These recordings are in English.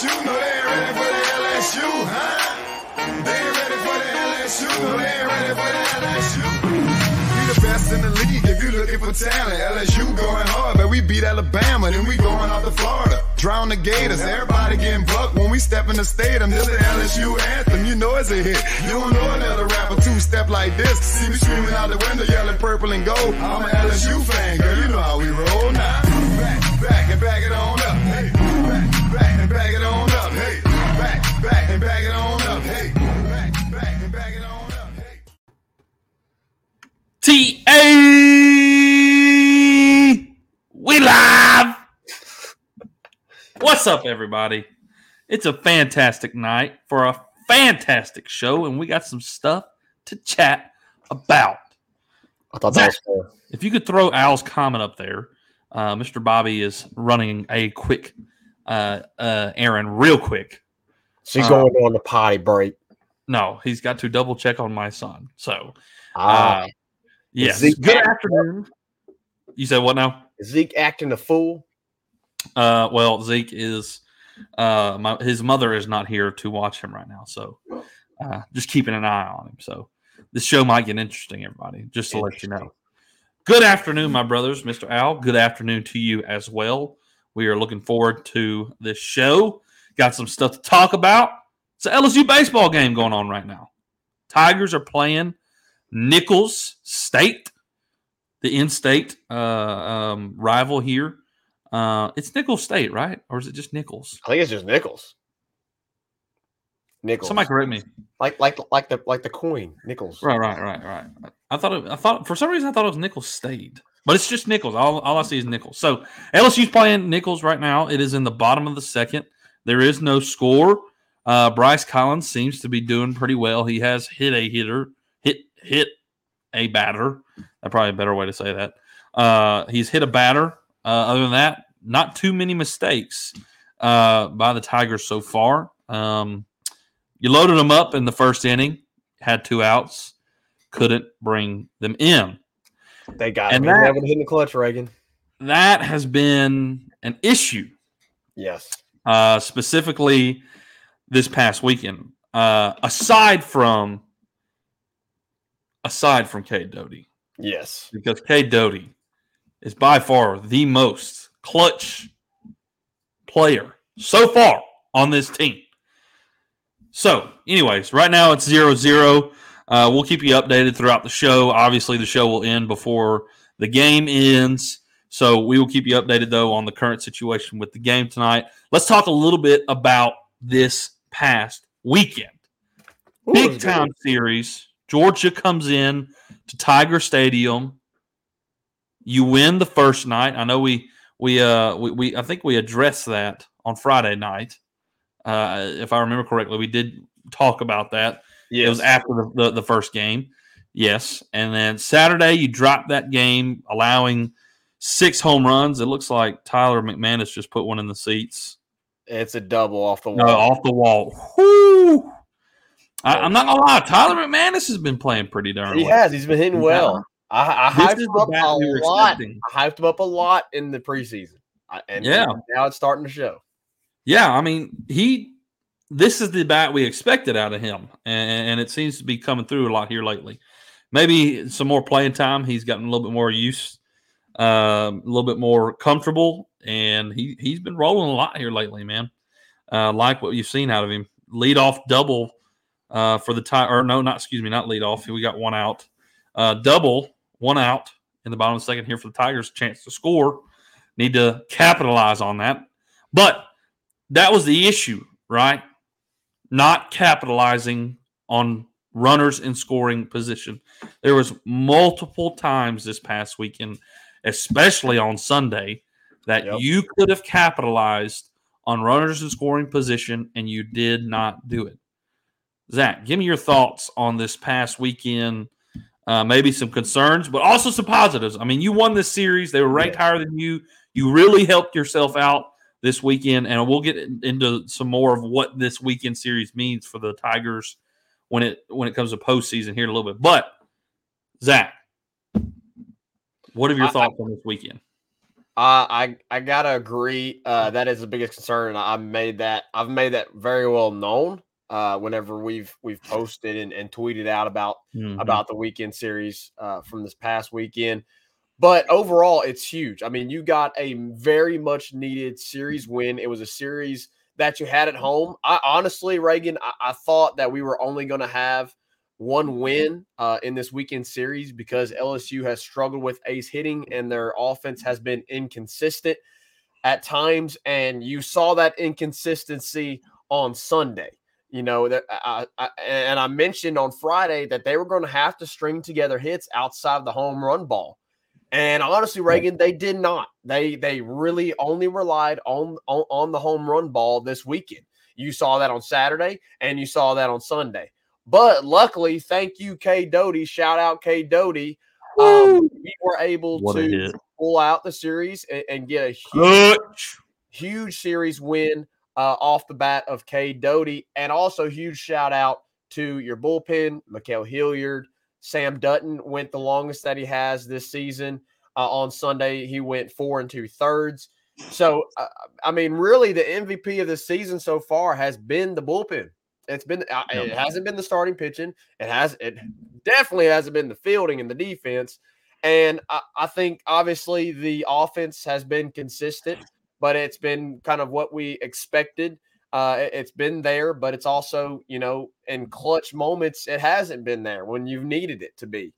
LSU, no, they ain't ready for the LSU, huh? They ain't ready for the LSU, no, they ain't ready for the LSU. We the best in the league if you looking for talent. LSU going hard, but we beat Alabama, then we going out to Florida. Drown the Gators, everybody getting bucked when we step in the stadium. This is the LSU anthem, you know it's a hit. You don't know another rapper two step like this. See me screaming out the window, yelling purple and gold. I'm an LSU fan, girl, you know how we roll now. And back it on up. Hey, back, back and back it on up. Hey. T A. We live. What's up, everybody? It's a fantastic night for a fantastic show, and we got some stuff to chat about. I thought that was fair. If you could throw Al's comment up there, uh, Mr. Bobby is running a quick uh, uh, errand, real quick. She's Uh, going on the potty break. No, he's got to double check on my son. So, Ah, uh, yes. Zeke Good afternoon. You said what now? is Zeke acting a fool? Uh, well, Zeke is uh, my, his mother is not here to watch him right now, so uh, just keeping an eye on him. So this show might get interesting, everybody. Just to let you know. Good afternoon, my brothers, Mr. Al. Good afternoon to you as well. We are looking forward to this show. Got some stuff to talk about. It's an LSU baseball game going on right now. Tigers are playing Nicholls State, the in-state uh, um, rival here. Uh, it's Nicholls State, right? Or is it just Nicholls? I think it's just Nicholls. Nicholls. Somebody correct me. like like like the like the coin. Nicholls. Right, right, right, right. I thought it, I thought for some reason I thought it was Nicholls State, but it's just Nicholls. All, all I see is Nicholls. So LSU's playing Nicholls right now. It is in the bottom of the second. There is no score. Uh, Bryce Collins seems to be doing pretty well. He has hit a hitter, hit hit a batter. That's probably a better way to say that. Uh, he's hit a batter. Uh, other than that, not too many mistakes uh, by the Tigers so far. Um, you loaded them up in the first inning, had two outs, couldn't bring them in. They got And him. that- That, hit in the clutch, Reagan. That has been an issue, Yes. Uh, specifically this past weekend. Uh, aside from aside from Cade Doty, Yes. because Cade Doty is by far the most clutch player so far on this team. So, anyways, right now it's zero zero. Uh, we'll keep you updated throughout the show. Obviously, the show will end before the game ends. So, we will keep you updated, though, on the current situation with the game tonight. Let's talk a little bit about this past weekend. Ooh, Big good. time series. Georgia comes in to Tiger Stadium. You win the first night. I know we we uh we, we I think we addressed that on Friday night. Uh, if I remember correctly, we did talk about that. Yes. It was after the, the, the first game. Yes. And then Saturday, you dropped that game, allowing six home runs. It looks like Tyler McManus just put one in the seats. It's a double off the wall. No, off the wall. Whoo! I, I'm not gonna lie, Tyler McManus has been playing pretty darn he well. has. He's been hitting well. I, I hyped him up a we lot. expecting. I hyped him up a lot in the preseason. I, and Yeah. now it's starting to show. Yeah, I mean, he. This is the bat we expected out of him, and, and it seems to be coming through a lot here lately. Maybe some more playing time. He's gotten a little bit more use, um, a little bit more comfortable, and he he's been rolling a lot here lately, man. Uh, like what you've seen out of him, lead off double uh, for the tie, or no, not excuse me, not lead off. We got one out, uh, double, one out in the bottom of the second here for the Tigers. Chance to score. Need to capitalize on that, but that was the issue, right? Not capitalizing on runners in scoring position. There was multiple times this past weekend, especially on Sunday, that Yep. you could have capitalized on runners in scoring position and you did not do it. Zach, give me your thoughts on this past weekend. Uh, maybe some concerns, but also some positives. I mean, you won this series. They were ranked higher than you. You really helped yourself out this weekend, and we'll get into some more of what this weekend series means for the Tigers when it when it comes to postseason here in a little bit. But Zach, what are your I- thoughts on this weekend? Uh, I I gotta agree. Uh, that is the biggest concern, and I made that I've made that very well known. Uh, whenever we've we've posted and, and tweeted out about Mhm. about the weekend series uh, from this past weekend. But overall, it's huge. I mean, you got a very much needed series win. It was a series that you had at home. I honestly, Reagan, I, I thought that we were only going to have one win uh, in this weekend series because LSU has struggled with ace hitting and their offense has been inconsistent at times. And you saw that inconsistency on Sunday. You know that, I, I, and I mentioned on Friday that they were going to have to string together hits outside the home run ball. And honestly, Reagan, they did not. They they really only relied on, on on the home run ball this weekend. You saw that on Saturday, and you saw that on Sunday. But luckily, thank you, Cade Doty. Shout out Cade Doty. Um, we were able What to pull out the series and, and get a huge huge series win uh, off the bat of Cade Doty. And also, huge shout out to your bullpen, Ma'Khail Hilliard. Sam Dutton went the longest that he has this season. Uh, on Sunday, he went four and two thirds. So, uh, I mean, really, the MVP of the season so far has been the bullpen. It's been uh, it hasn't been the starting pitching. It has it definitely hasn't been the fielding and the defense. And I, I think obviously the offense has been consistent, but it's been kind of what we expected. Uh, it, has been there, but it's also you know in clutch moments it hasn't been there when you've needed it to be.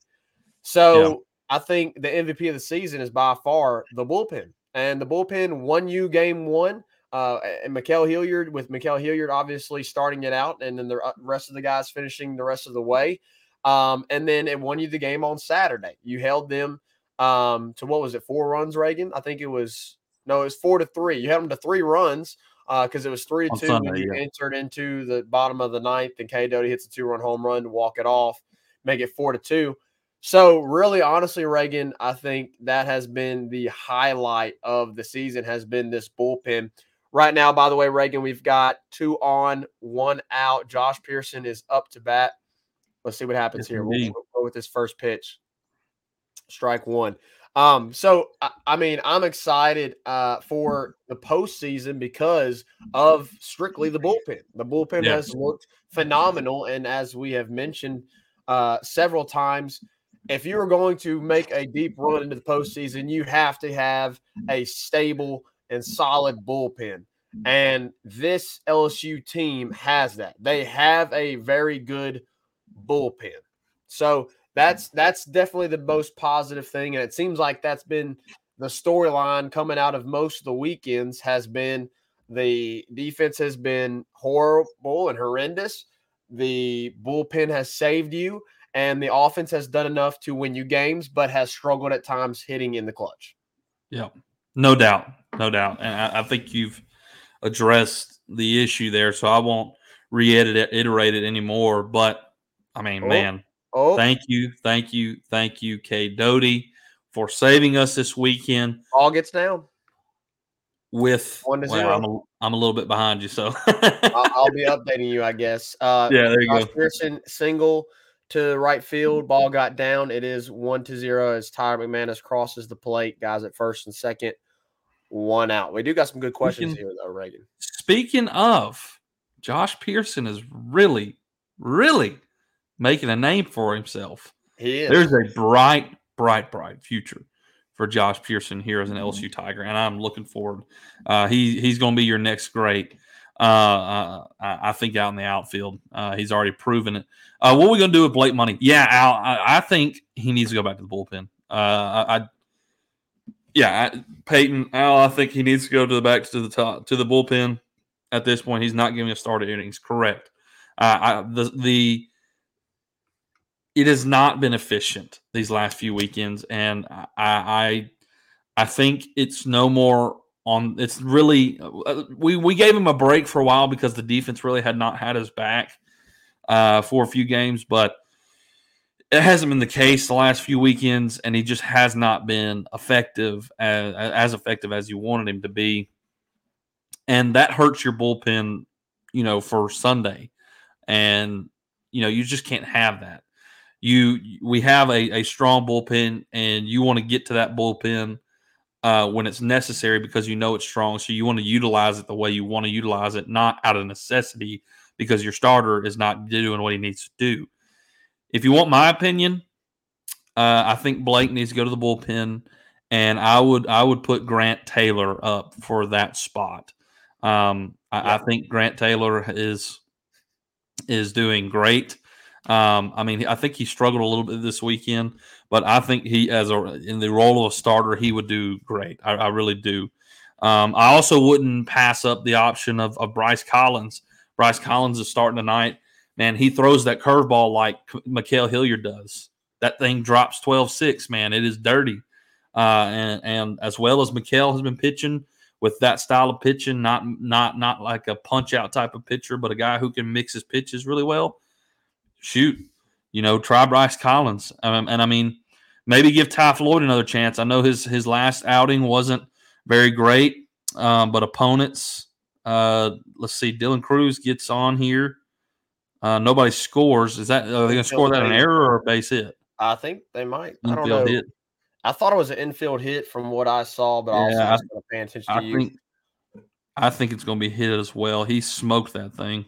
So I think the MVP of the season is by far the bullpen, and the bullpen won you game one. Uh, and Ma'Khail Hilliard with Ma'Khail Hilliard obviously starting it out, and then the uh, rest of the guys finishing the rest of the way. Um, and then it won you the game on Saturday. You held them um, to what was it, four runs, Reagan? I think it was no, it was four to three. You held them to three runs because it was three to two Sunday, when you yeah. entered into the bottom of the ninth, and Cade Doty hits a two run home run to walk it off, make it four to two. So really, honestly, Reagan, I think that has been the highlight of the season. Has been this bullpen. Right now, by the way, Reagan, we've got two on, one out. Josh Pearson is up to bat. Let's see what happens Yes, here. We'll, we'll go with this first pitch. Strike one. Um, so I, I mean, I'm excited uh for the postseason because of strictly the bullpen. The bullpen Yeah. has looked phenomenal, and as we have mentioned uh several times, if you are going to make a deep run into the postseason, you have to have a stable and solid bullpen. And this LSU team has that. They have a very good bullpen. So that's that's definitely the most positive thing. And it seems like that's been the storyline coming out of most of the weekends has been the defense has been horrible and horrendous. The bullpen has saved you, and the offense has done enough to win you games, but has struggled at times hitting in the clutch. Yeah, no doubt, no doubt, and I, I think you've addressed the issue there, so I won't reiterate it, iterate it anymore. But I mean, Oh. man, Oh, thank you, thank you, thank you, Cade Doty, for saving us this weekend. all gets down. With One to well, zero. I'm a, I'm a little bit behind you, so I'll, I'll be updating you, I guess. Uh, yeah, there you Josh go. Pearson single to right field. Ball got down. It is one to zero as Tyler McManus crosses the plate. Guys at first and second, one out. We do got some good questions can- here, though, Reagan. Speaking of, Josh Pearson is really, really making a name for himself. He is. There's a bright, bright, bright future for Josh Pearson here as an Mm-hmm. LSU Tiger, and I'm looking forward. Uh, he he's going to be your next great. Uh, I, I think out in the outfield, uh, he's already proven it. Uh, what are we going to do with Blake Money? Yeah, Al, I, I think he needs to go back to the bullpen. Uh, I, I yeah, I, Peyton Al, I think he needs to go to the back to the top to the bullpen. At this point, he's not giving a started innings. Correct. Uh, I, the the it has not been efficient these last few weekends, and I I I think it's no more on. It's really uh, we we gave him a break for a while because the defense really had not had his back uh, for a few games, but it hasn't been the case the last few weekends, and he just has not been effective as, as effective as you wanted him to be, and that hurts your bullpen, you know, for Sunday, and you know you just can't have that. You we have a, a strong bullpen and you want to get to that bullpen uh, when it's necessary because you know it's strong. So you want to utilize it the way you want to utilize it, not out of necessity because your starter is not doing what he needs to do. If you want my opinion, uh, I think Blake needs to go to the bullpen, and I would I would put Grant Taylor up for that spot. Um, I, yeah. I, think Grant Taylor is is doing great. Um, I mean, I think he struggled a little bit this weekend, but I think he, as a in the role of a starter, he would do great. I, I really do. Um, I also wouldn't pass up the option of, of Bryce Collins. Bryce Collins is starting tonight. Man, he throws that curveball like Ma'Khail Hilliard does. That thing drops 12 6, man. It is dirty. Uh, and, and as well as Ma'Khail has been pitching with that style of pitching, not not not like a punch out type of pitcher, but a guy who can mix his pitches really well shoot, you know, try Bryce Collins. Um, and I mean, maybe give Ty Floyd another chance. I know his his last outing wasn't very great, um, but opponents. Uh, let's see, Dylan Crews gets on here. Uh, nobody scores. Is that are they going to score that an error or a base hit? I think they might. Infield I don't know. Hit. I thought it was an infield hit from what I saw, but yeah, also I, paying attention to I you. Think, I think it's going to be hit as well. He smoked that thing.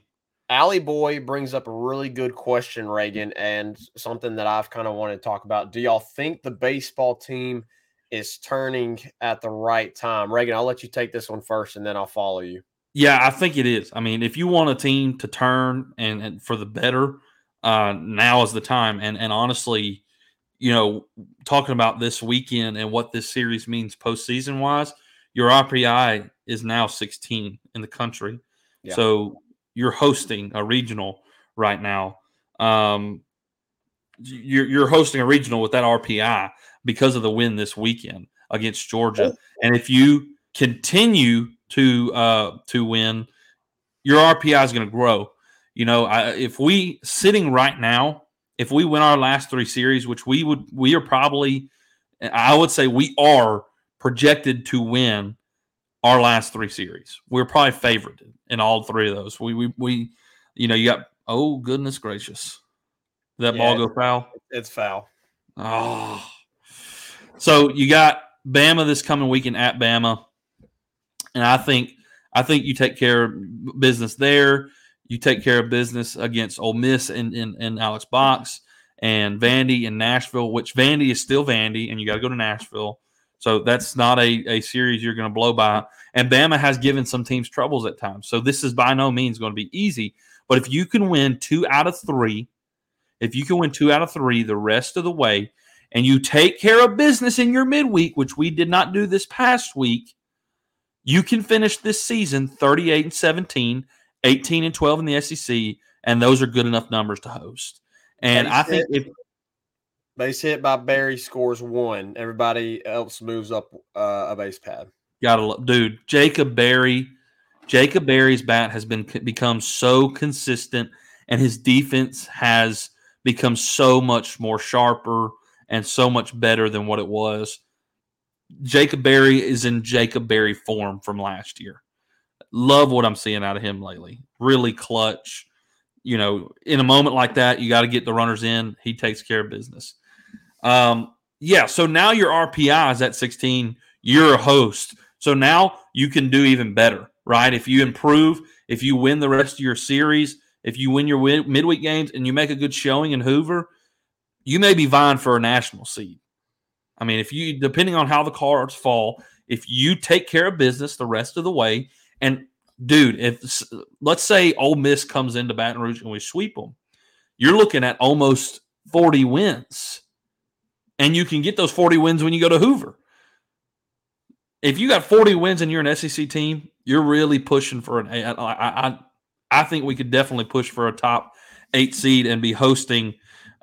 Alley Boy brings up a really good question, Reagan, and something that I've kind of wanted to talk about. Do y'all think the baseball team is turning at the right time? Reagan, I'll let you take this one first and then I'll follow you. Yeah, I think it is. I mean, if you want a team to turn and, and for the better, uh, now is the time. And and honestly, you know, talking about this weekend and what this series means postseason wise, your RPI is now 16 in the country. Yeah. So you're hosting a regional right now. Um, you're, you're hosting a regional with that RPI because of the win this weekend against Georgia. Oh. And if you continue to uh, to win, your RPI is going to grow. You know, I, if we sitting right now, if we win our last three series, which we would, we are probably, I would say we are projected to win our last three series. We're probably favored in all three of those. We we we you know, you got oh goodness gracious. Did that yeah, ball go foul? It's foul. Oh. So you got Bama this coming weekend at Bama. And I think I think you take care of business there. You take care of business against Ole Miss and, and, and Alex Box and Vandy and Nashville, which Vandy is still Vandy, and you got to go to Nashville. So that's not a, a series you're going to blow by. And Bama has given some teams troubles at times. So this is by no means going to be easy. But if you can win two out of three, if you can win two out of three the rest of the way, and you take care of business in your midweek, which we did not do this past week, you can finish this season 38 and 17, 18 and 12 in the SEC, and those are good enough numbers to host. And I think if Base hit by Berry scores one. Everybody else moves up uh, a base pad. Gotta dude, Jacob Berry. Jacob Berry's bat has been become so consistent, and his defense has become so much more sharper and so much better than what it was. Jacob Berry is in Jacob Berry form from last year. Love what I'm seeing out of him lately. Really clutch. You know, in a moment like that, you got to get the runners in. He takes care of business. Um, yeah, so now your RPI is at 16. You're a host. So now you can do even better, right? If you improve, if you win the rest of your series, if you win your win- midweek games and you make a good showing in Hoover, you may be vying for a national seed. I mean, if you, depending on how the cards fall, if you take care of business the rest of the way, and dude, if let's say Ole Miss comes into Baton Rouge and we sweep them, you're looking at almost 40 wins and you can get those 40 wins when you go to Hoover. If you got 40 wins and you're an SEC team, you're really pushing for an. I, I, I think we could definitely push for a top eight seed and be hosting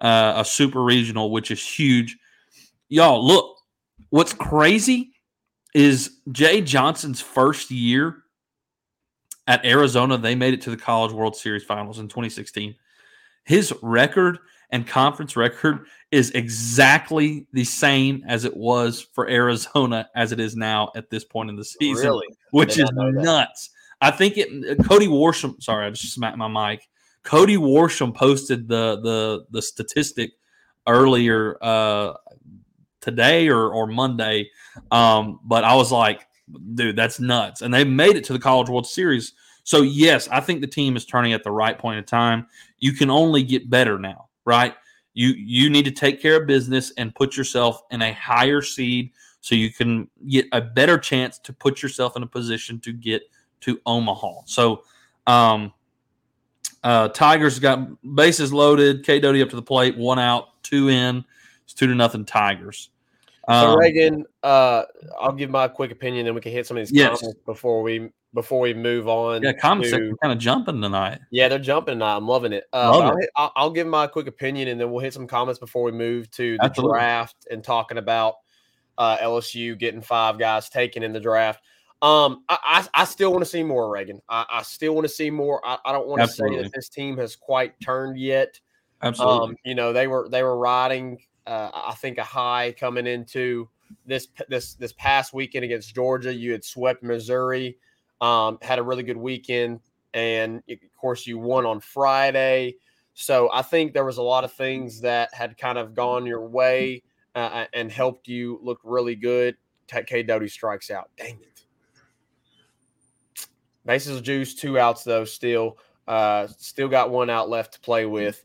uh, a super regional, which is huge. Y'all, look, what's crazy is Jay Johnson's first year at Arizona. They made it to the College World Series Finals in 2016. His record and conference record is exactly the same as it was for Arizona as it is now at this point in the season, really? which is nuts. I think it. Cody Worsham. Sorry, I just smacked my mic. Cody Worsham posted the the the statistic earlier. Uh, today or or Monday. Um, but I was like, dude, that's nuts. And they made it to the College World Series. So yes, I think the team is turning at the right point in time. You can only get better now, right? You you need to take care of business and put yourself in a higher seed so you can get a better chance to put yourself in a position to get to Omaha. So um uh Tigers got bases loaded, Cade Doty up to the plate, one out, two in. It's two to nothing Tigers. So Reagan, uh, I'll give my quick opinion, then we can hit some of these Yes. comments before we before we move on. Yeah, comments to- are kind of jumping tonight. Yeah, they're jumping tonight. I'm loving it. Uh, Love it. I'll, I'll, I'll give my quick opinion, and then we'll hit some comments before we move to the Absolutely. draft and talking about uh, LSU getting five guys taken in the draft. Um, I, I, I still want to see more, Reagan. I, I still want to see more. I, I don't want to say that this team has quite turned yet. Absolutely. Um, you know, they were they were riding, uh, I think, a high coming into this this this past weekend against Georgia. You had swept Missouri, um, had a really good weekend, and of course you won on Friday. So I think there was a lot of things that had kind of gone your way uh, and helped you look really good. Cade Doty strikes out. Dang it. Bases juice, two outs though. Still, uh, still got one out left to play with.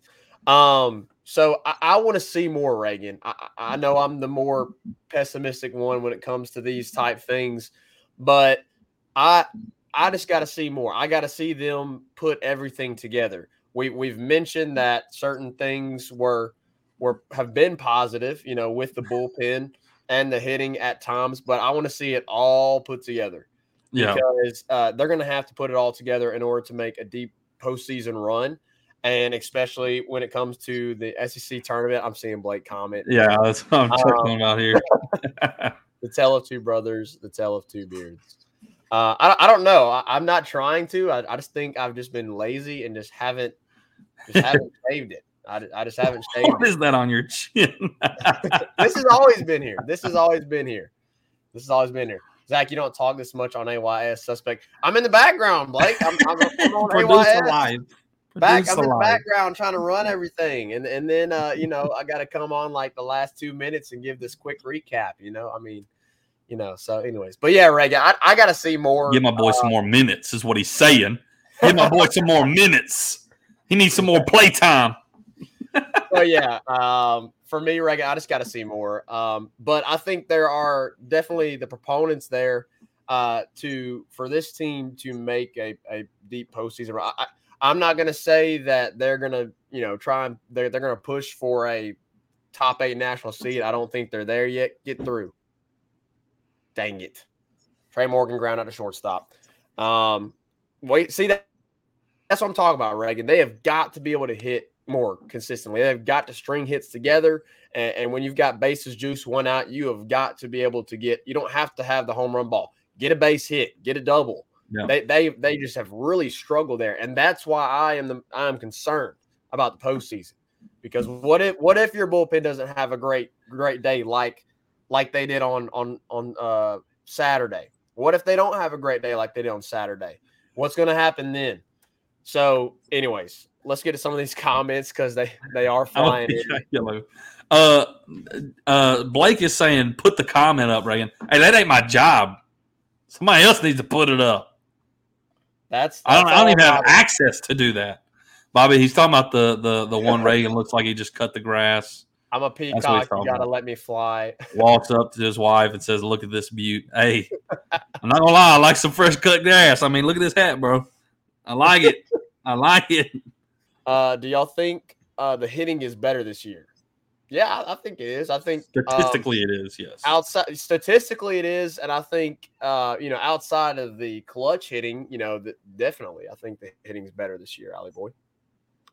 Um, so I, I want to see more Reagan. I I know I'm the more pessimistic one when it comes to these type things, but I I just got to see more. I got to see them put everything together. We we've mentioned that certain things were were have been positive, you know, with the bullpen and the hitting at times, but I want to see it all put together yeah. because uh, they're going to have to put it all together in order to make a deep postseason run. And especially when it comes to the SEC tournament, I'm seeing Blake comment. Yeah, that's what I'm talking Um, about here. The tale of two brothers, the tale of two beards. Uh, I, I don't know. I, I'm not trying to. I, I just think I've just been lazy and just haven't just haven't shaved it. I, I just haven't shaved what it. is that on your chin? This has always been here. This has always been here. This has always been here. Zach, you don't talk this much on AYS suspect. I'm in the background, Blake. I'm, I'm, I'm on Produce AYS. alive. back I'm in the background trying to run everything and and then uh you know I got to come on like the last 2 minutes and give this quick recap, you know? I mean, you know, so anyways. But yeah, Reagan, I, I got to see more. Give my boy uh, some more minutes, is what he's saying. Give my boy some more minutes. He needs some more playtime. so yeah, um, for me, Reagan, I just got to see more. Um, but I think there are definitely the proponents there uh, to for this team to make a, a deep postseason. I, I, I'm not going to say that they're going to, you know, try and they're they're going to push for a top eight national seed. I don't think they're there yet. Get through. Dang it, Trey Morgan ground out to shortstop. Um, wait, see that. That's what I'm talking about, Reagan. They have got to be able to hit more consistently. They've got to string hits together. And, and when you've got bases juice one out, you have got to be able to get. You don't have to have the home run ball. Get a base hit. Get a double. Yeah. They they they just have really struggled there, and that's why I am the I am concerned about the postseason. Because what if what if your bullpen doesn't have a great great day like like they did on on on uh, Saturday? What if they don't have a great day like they did on Saturday? What's going to happen then? So, anyways, let's get to some of these comments because they they are Oh, flying. in. yellow. Uh, uh, Blake is saying, put the comment up, Reagan. Hey, that ain't my job. Somebody else needs to put it up. That's, I don't, I don't even have access to do that. Bobby, he's talking about the the the one Reagan looks like he just cut the grass. I'm a peacock. You got to about. let me fly. Walks up to his wife and says, "Look at this beaut. Hey, I'm not gonna lie, I like some fresh cut grass. I mean, look at this hat, bro. I like it. I like it. Uh, do y'all think uh, the hitting is better this year? Yeah, I, I think it is. I think um, Statistically, it is. Yes. outside statistically it is, and I think uh, you know outside of the clutch hitting, you know, the, definitely I think the hitting is better this year, Alley boy.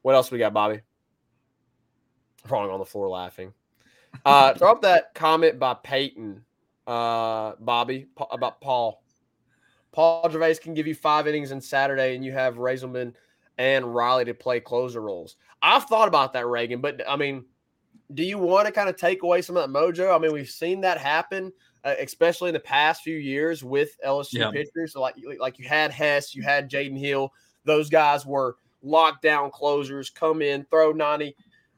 What else we got, Bobby? Wrong on the floor laughing. Uh, throw up that comment by Peyton, uh, Bobby, Pa- about Paul. Paul Gervais can give you five innings on Saturday, and you have Reyzelman and Riley to play closer roles. I've thought about that, Reagan, but I mean, do you want to kind of take away some of that mojo? I mean, we've seen that happen, uh, especially in the past few years with LSU Yeah. pitchers. So like, like you had Hess, you had Jaden Hill. Those guys were lockdown closers, come in, throw 90,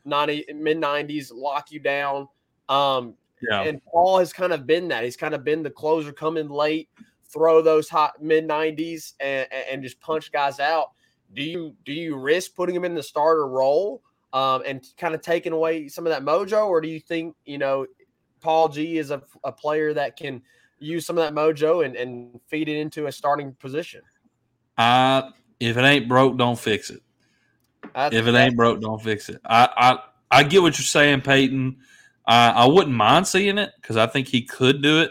90 mid 90s, lock you down. Um, Yeah. And Paul has kind of been that. He's kind of been the closer, come in late, throw those hot mid nineties, and, and just punch guys out. Do you do you risk putting him in the starter role um, and kind of taking away some of that mojo, or do you think you know Paul G is a, a player that can use some of that mojo and, and feed it into a starting position? Uh, if it ain't broke, don't fix it. That's- If it ain't broke, don't fix it. I I, I get what you're saying, Peyton. I, I wouldn't mind seeing it because I think he could do it.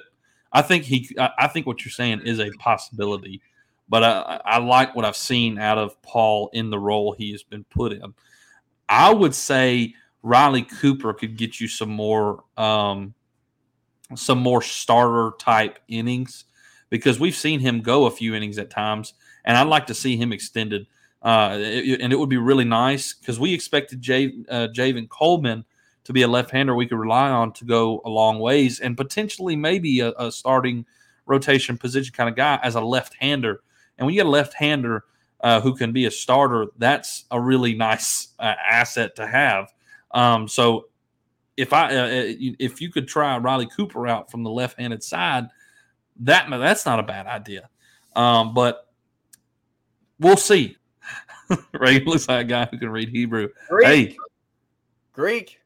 I think he. I, I think what you're saying is a possibility, but I, I like what I've seen out of Paul in the role he has been put in. I would say Riley Cooper could get you some more, um, some more starter type innings because we've seen him go a few innings at times, and I'd like to see him extended. Uh, it- and it would be really nice because we expected Jay, uh, Javen Coleman to be a left-hander we could rely on to go a long ways and potentially maybe a, a starting rotation position kind of guy as a left-hander. And when you get a left-hander uh, who can be a starter, that's a really nice uh, asset to have. Um, so if I uh, if you could try Riley Cooper out from the left-handed side, that that's not a bad idea. Um, but we'll see. Ray looks like a guy who can read Hebrew. Greek, Hey, Greek.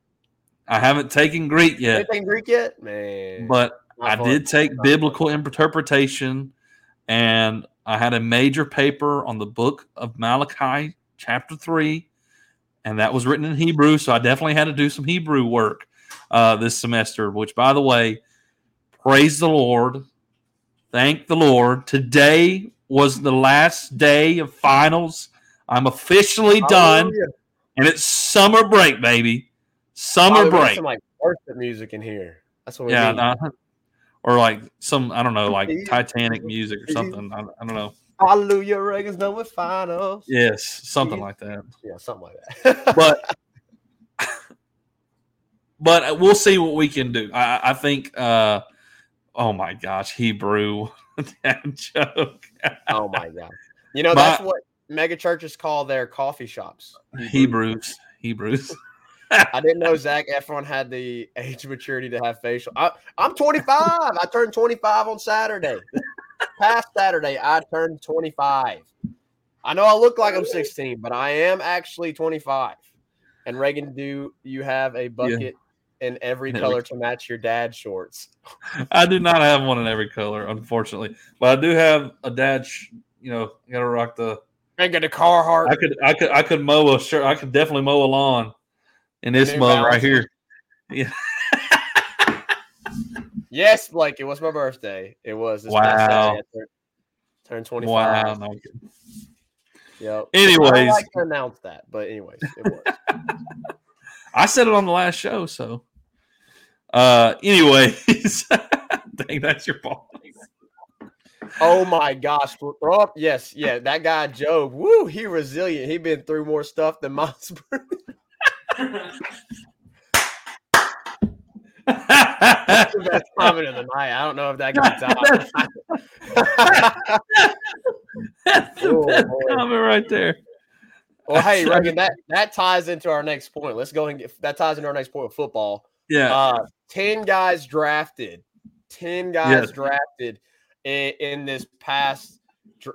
I haven't taken Greek yet, Anything Greek yet, man? but I did take biblical interpretation, and I had a major paper on the book of Malachi, chapter three, and that was written in Hebrew. So I definitely had to do some Hebrew work uh, this semester. Which, by the way, praise the Lord, thank the Lord. Today was the last day of finals. I'm officially done, Hallelujah. and it's summer break, baby. Summer break. Some like worship music in here. That's what we Yeah, need. uh, or like some I don't know, like Titanic music or something. I, I don't know. Hallelujah, Reagan's done with finals. Yes, something like that. Yeah, something like that. But but we'll see what we can do. I, I think. uh Oh my gosh, Hebrew that joke. oh my god. You know My- that's what mega churches call their coffee shops. Hebrews, Hebrews. I didn't know Zac Efron had the age maturity to have facial. I, I'm 25. I turned 25 on Saturday. Past Saturday, I turned 25. I know I look like I'm 16, but I am actually 25. And Reagan, do you have a bucket in every color to match your dad's shorts? I do not have one in every color, unfortunately, but I do have a dad. Sh- you know, got to rock the. And get a Carhartt. I could, I could, I could mow a shirt. I could definitely mow a lawn in this mug right here. Yes, Blake, it was my birthday. It was. This Wow. I turned, turned 25. Wow. No. Yep. I like to announce that, but anyways, it was. I said it on the last show, so. Uh, anyways, dang, that's your fault. Oh my gosh. Up. Yes, yeah. That guy Job. Woo, he resilient. He been through more stuff than Miles That's the best comment of the night. I don't know if that can top. That's the Oh, best boy. comment right there. well, hey, Reagan, that, that ties into our next point. Let's go and get that ties into our next point with football. Yeah, Uh, 10 guys drafted. 10 guys Yes. drafted in, in this past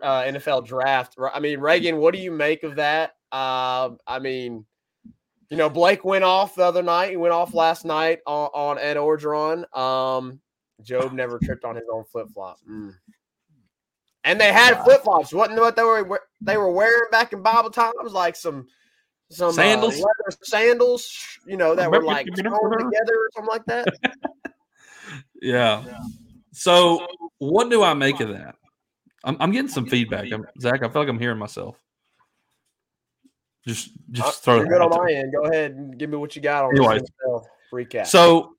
uh, NFL draft. I mean, Reagan, what do you make of that? Um, I mean, you know, Blake went off the other night. He went off last night on, on Ed Orgeron. Um, Job never tripped on his own flip flop. And they had Wow. flip flops. Wasn't what they were they were wearing back in Bible times, like some some uh, Sandals? leather sandals, you know, that were like sewn together or something like that. yeah. So, what do I make of that? I'm, I'm getting some feedback. I'm, Zach, I feel like I'm hearing myself. Just, just throw Uh, You're good on my end. Go ahead and give me what you got on NFL recap. So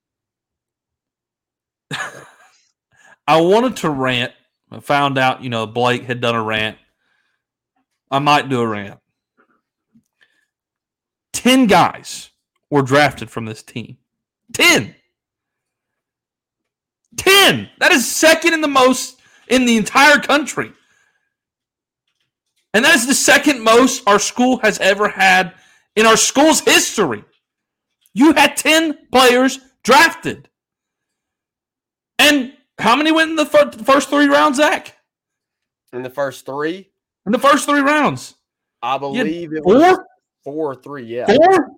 I wanted to rant. I found out, you know, Blake had done a rant. I might do a rant. 10 guys were drafted from this team. 10. 10. That is second in the most in the entire country. And that is the second most our school has ever had in our school's history. You had 10 players drafted. And how many went in the fir- first three rounds, Zach? In the first three, In the first three rounds, I believe it was four, four or three. Yeah. four,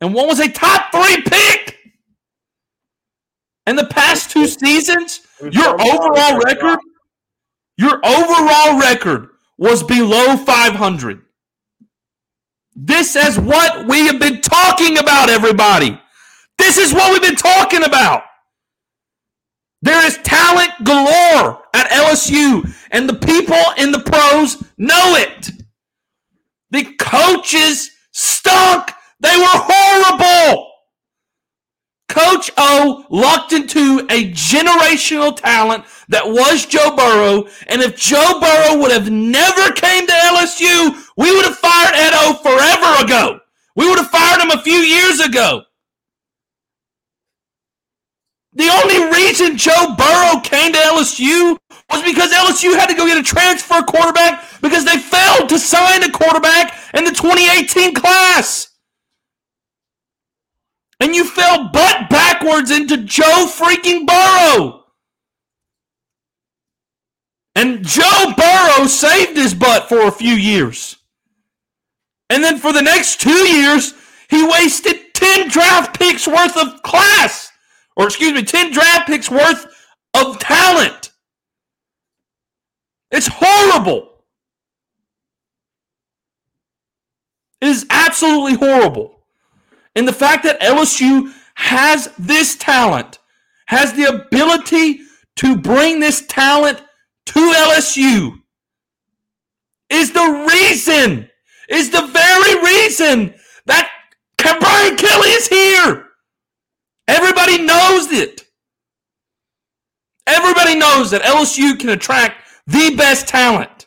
and one was a top three pick. In the past two seasons, your overall record, your overall record was below 500. This is what we have been talking about, everybody. This is what we've been talking about. There is talent galore at LSU, and the people in the pros know it. The coaches stunk. They were horrible. Coach O locked into a generational talent that was Joe Burrow. And if Joe Burrow would have never came to LSU, we would have fired Ed O forever ago. We would have fired him a few years ago. The only reason Joe Burrow came to LSU was because LSU had to go get a transfer quarterback because they failed to sign a quarterback in the 2018 class. And you fell butt into Joe freaking Burrow. And Joe Burrow saved his butt for a few years. And then for the next two years, he wasted 10 draft picks worth of class. Or excuse me, 10 draft picks worth of talent. It's horrible. It is absolutely horrible. And the fact that LSU has this talent, has the ability to bring this talent to LSU, is the reason, is the very reason that Brian Kelly is here. Everybody knows it. Everybody knows that LSU can attract the best talent.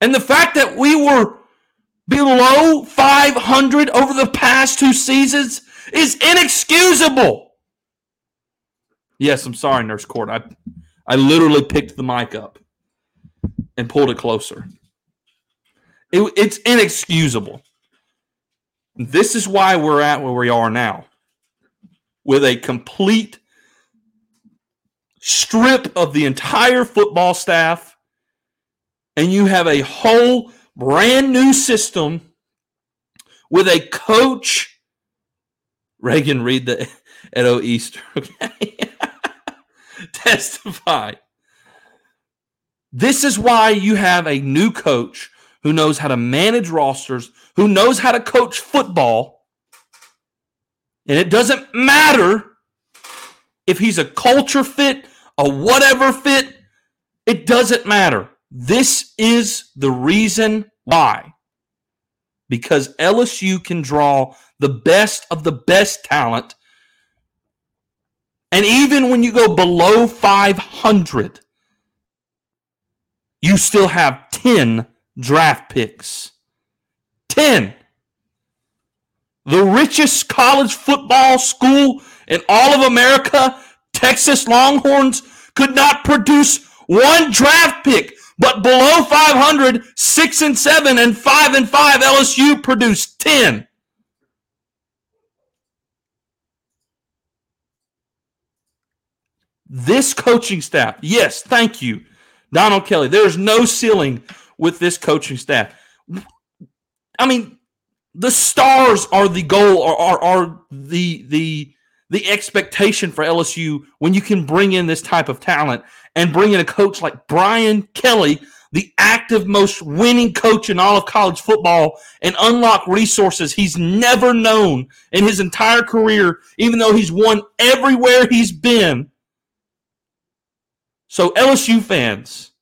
And the fact that we were below 500 over the past two seasons is inexcusable. Yes, I'm sorry, Nurse Court. I, I literally picked the mic up and pulled it closer. It, it's inexcusable. This is why we're at where we are now with a complete strip of the entire football staff, and you have a whole brand new system with a coach. Reagan, read the Edo Easter. Okay. Testify. This is why you have a new coach who knows how to manage rosters, who knows how to coach football. And it doesn't matter if he's a culture fit, a whatever fit, it doesn't matter. This is the reason why. Because LSU can draw the best of the best talent. And even when you go below 500, you still have 10 draft picks. 10. The richest college football school in all of America, Texas Longhorns, could not produce one draft pick. But below 500, 6 and 7 and 5 and 5 LSU produced 10. This coaching staff, yes, thank you, Donald Kelly. There's no ceiling with this coaching staff. I mean, the stars are the goal or are, are the the the expectation for LSU when you can bring in this type of talent and bring in a coach like Brian Kelly, the active most winning coach in all of college football, and unlock resources he's never known in his entire career, even though he's won everywhere he's been. So, LSU fans,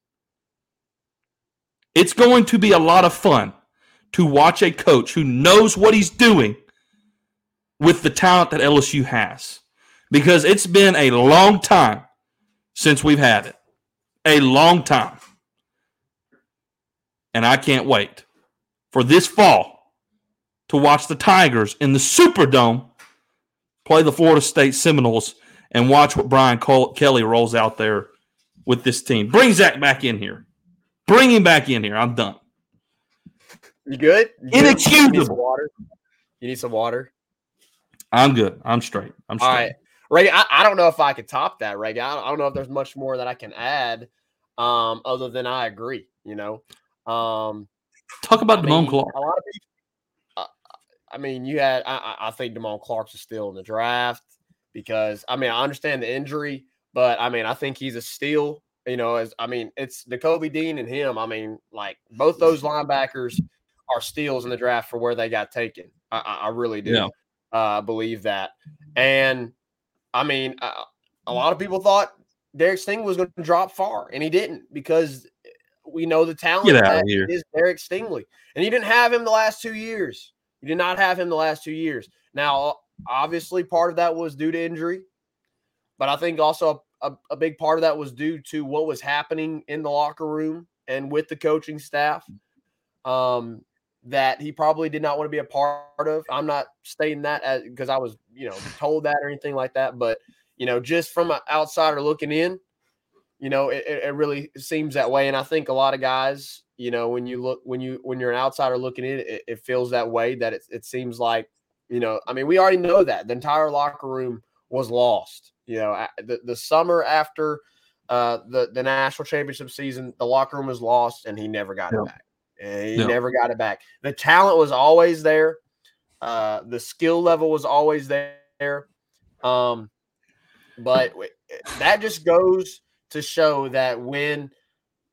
it's going to be a lot of fun to watch a coach who knows what he's doing with the talent that LSU has because it's been a long time since we've had it. A long time. And I can't wait for this fall to watch the Tigers in the Superdome play the Florida State Seminoles and watch what Brian Kelly rolls out there with this team. Bring Zach back in here. Bring him back in here. I'm done. You good? You? Inexcusable. You need some water. You need some water. I'm good. I'm straight. I'm straight. All right. Ray, I, I don't know if I could top that, Ray. I, I don't know if there's much more that I can add, um, other than I agree. You know, um, Talk about I Damone mean, Clark. A lot of people. Uh, I mean, you had. I, I- I think Damone Clark's is still in the draft because I mean I understand the injury, but I mean I think he's a steal. You know, as I mean it's Nakobe Dean and him. I mean, like both those linebackers are steals in the draft for where they got taken. I, I, really do Yeah. uh, believe that. And I mean, uh, a lot of people thought Derek Stingley was going to drop far, and he didn't because we know the talent that is Derek Stingley, and you didn't have him the last two years. You did not have him the last two years. Now, obviously, part of that was due to injury, but I think also a, a big part of that was due to what was happening in the locker room and with the coaching staff. Um, that he probably did not want to be a part of. I'm not stating that because I was, you know, told that or anything like that, but you know, just from an outsider looking in, you know, it, it really seems that way. And I think a lot of guys, you know, when you look when you when you're an outsider looking in, it, it feels that way. That it it seems like, you know, I mean, we already know that the entire locker room was lost. You know, the the summer after uh the the national championship season, the locker room was lost, and he never got Yeah. it back. And he Yeah. never got it back. The talent was always there. Uh, the skill level was always there. Um, but that just goes to show that when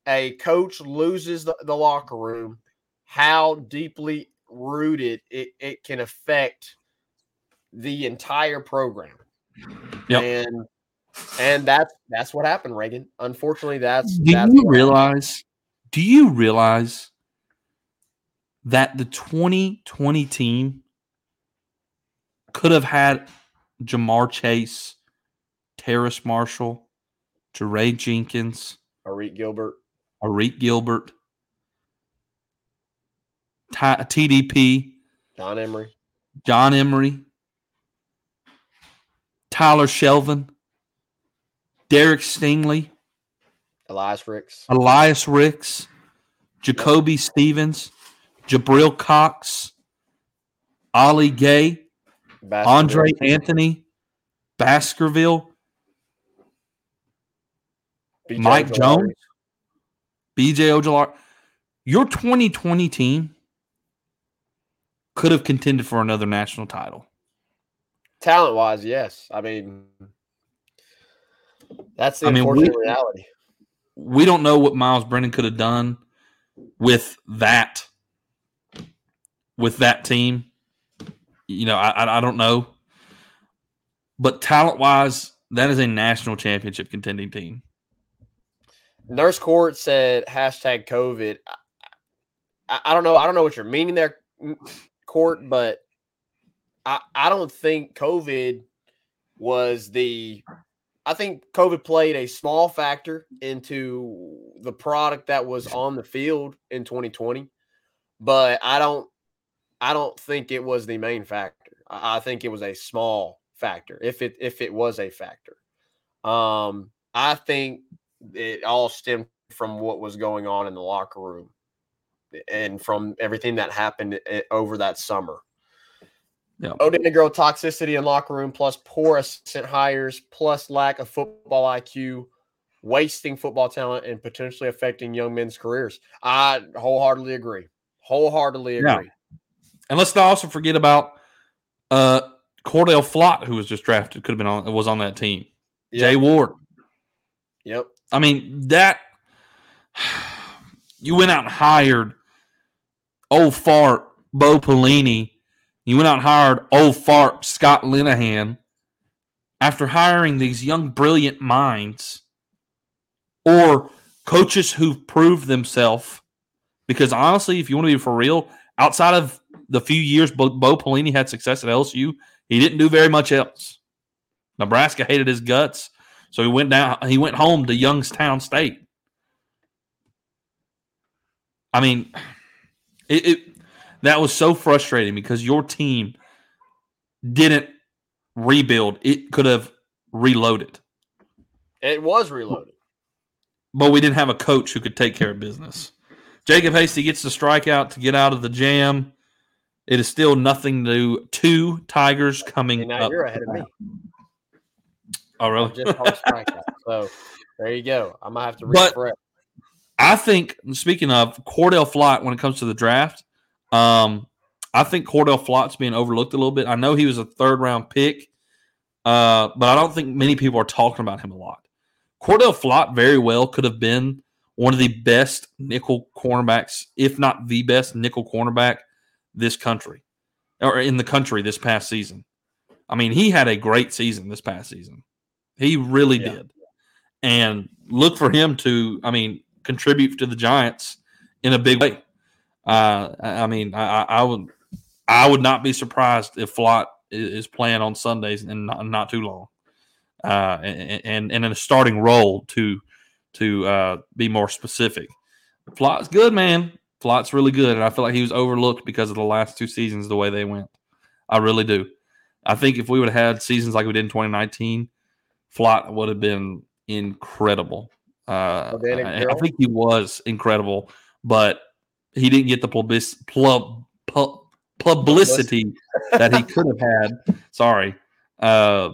a coach loses the, the locker room, how deeply rooted it, it can affect the entire program. Yep. And and that's that's what happened, Reagan. Unfortunately, that's Do that's you happened. realize? Do you realize that the 2020 team could have had Ja'Marr Chase, Terrace Marshall, Jaray Jenkins, Arik Gilbert. Arik Gilbert, Ty- TDP, John Emery. John Emery, Tyler Shelvin, Derek Stingley, Elias Ricks. Elias Ricks, Jacoby Stevens, Jabril Cox, Ollie Gay. Andre Anthony, Baskerville, BJ Mike. Jones, BJ Ojulari. Your 2020 team could have contended for another national title. Talent wise, yes. I mean, that's the I mean, we- reality. We don't know what Myles Brennan could have done with that with that team. You know, I I, don't know. But talent wise, that is a national championship contending team. Nurse Court said hashtag COVID. I, I, don't know. I don't know what you're meaning there, Court, but I, I don't think COVID was the. I think COVID played a small factor into the product that was on the field in 2020, but I don't. I don't think it was the main factor. I, think it was a small factor, if it if it was a factor. Um, I think it all stemmed from what was going on in the locker room and from everything that happened over that summer. Yeah. Odinegro toxicity in locker room, plus poor assistant hires, plus lack of football IQ, wasting football talent, and potentially affecting young men's careers. I wholeheartedly agree. Wholeheartedly Yeah. agree. And let's not also forget about uh Cordale Flott, who was just drafted, could have been on was on that team. Jay Ward. Yep. I mean, that you went out and hired old fart Bo Pelini. You went out and hired old fart Scott Linehan after hiring these young, brilliant minds or coaches who've proved themselves. Because honestly, if you want to be for real, outside of the few years Bo, Bo Pelini had success at LSU, he didn't do very much else. Nebraska hated his guts. So he went down. He went home to Youngstown State. I mean, it, it that was so frustrating because your team didn't rebuild. It could have reloaded, It was reloaded. but we didn't have a coach who could take care of business. Jacob Hasty gets the strikeout to get out of the jam. It is still nothing to two Tigers coming And now up. you're ahead of me. Oh, really? Just strikeout. so there you go. I might have to But- refresh. I think speaking of Cordale Flott, when it comes to the draft, um, I think Cordale Flott's being overlooked a little bit. I know he was a third round pick, uh, but I don't think many people are talking about him a lot. Cordale Flott very well could have been one of the best nickel cornerbacks, if not the best nickel cornerback this country or in the country this past season. I mean, he had a great season this past season. He really Yeah. did. And look for him to, I mean, contribute to the Giants in a big way. Uh, I mean, I, I I would, I would not be surprised if Flott is playing on Sundays and not, not too long, uh, and, and and in a starting role to to uh, be more specific. Flott's good, man. Flott's really good, and I feel like he was overlooked because of the last two seasons the way they went. I really do. I think if we would have had seasons like we did in 2019, Flott would have been incredible. Uh, I, I think he was incredible, but he didn't get the publis- plub, pu- publicity that he could have had. Sorry, uh,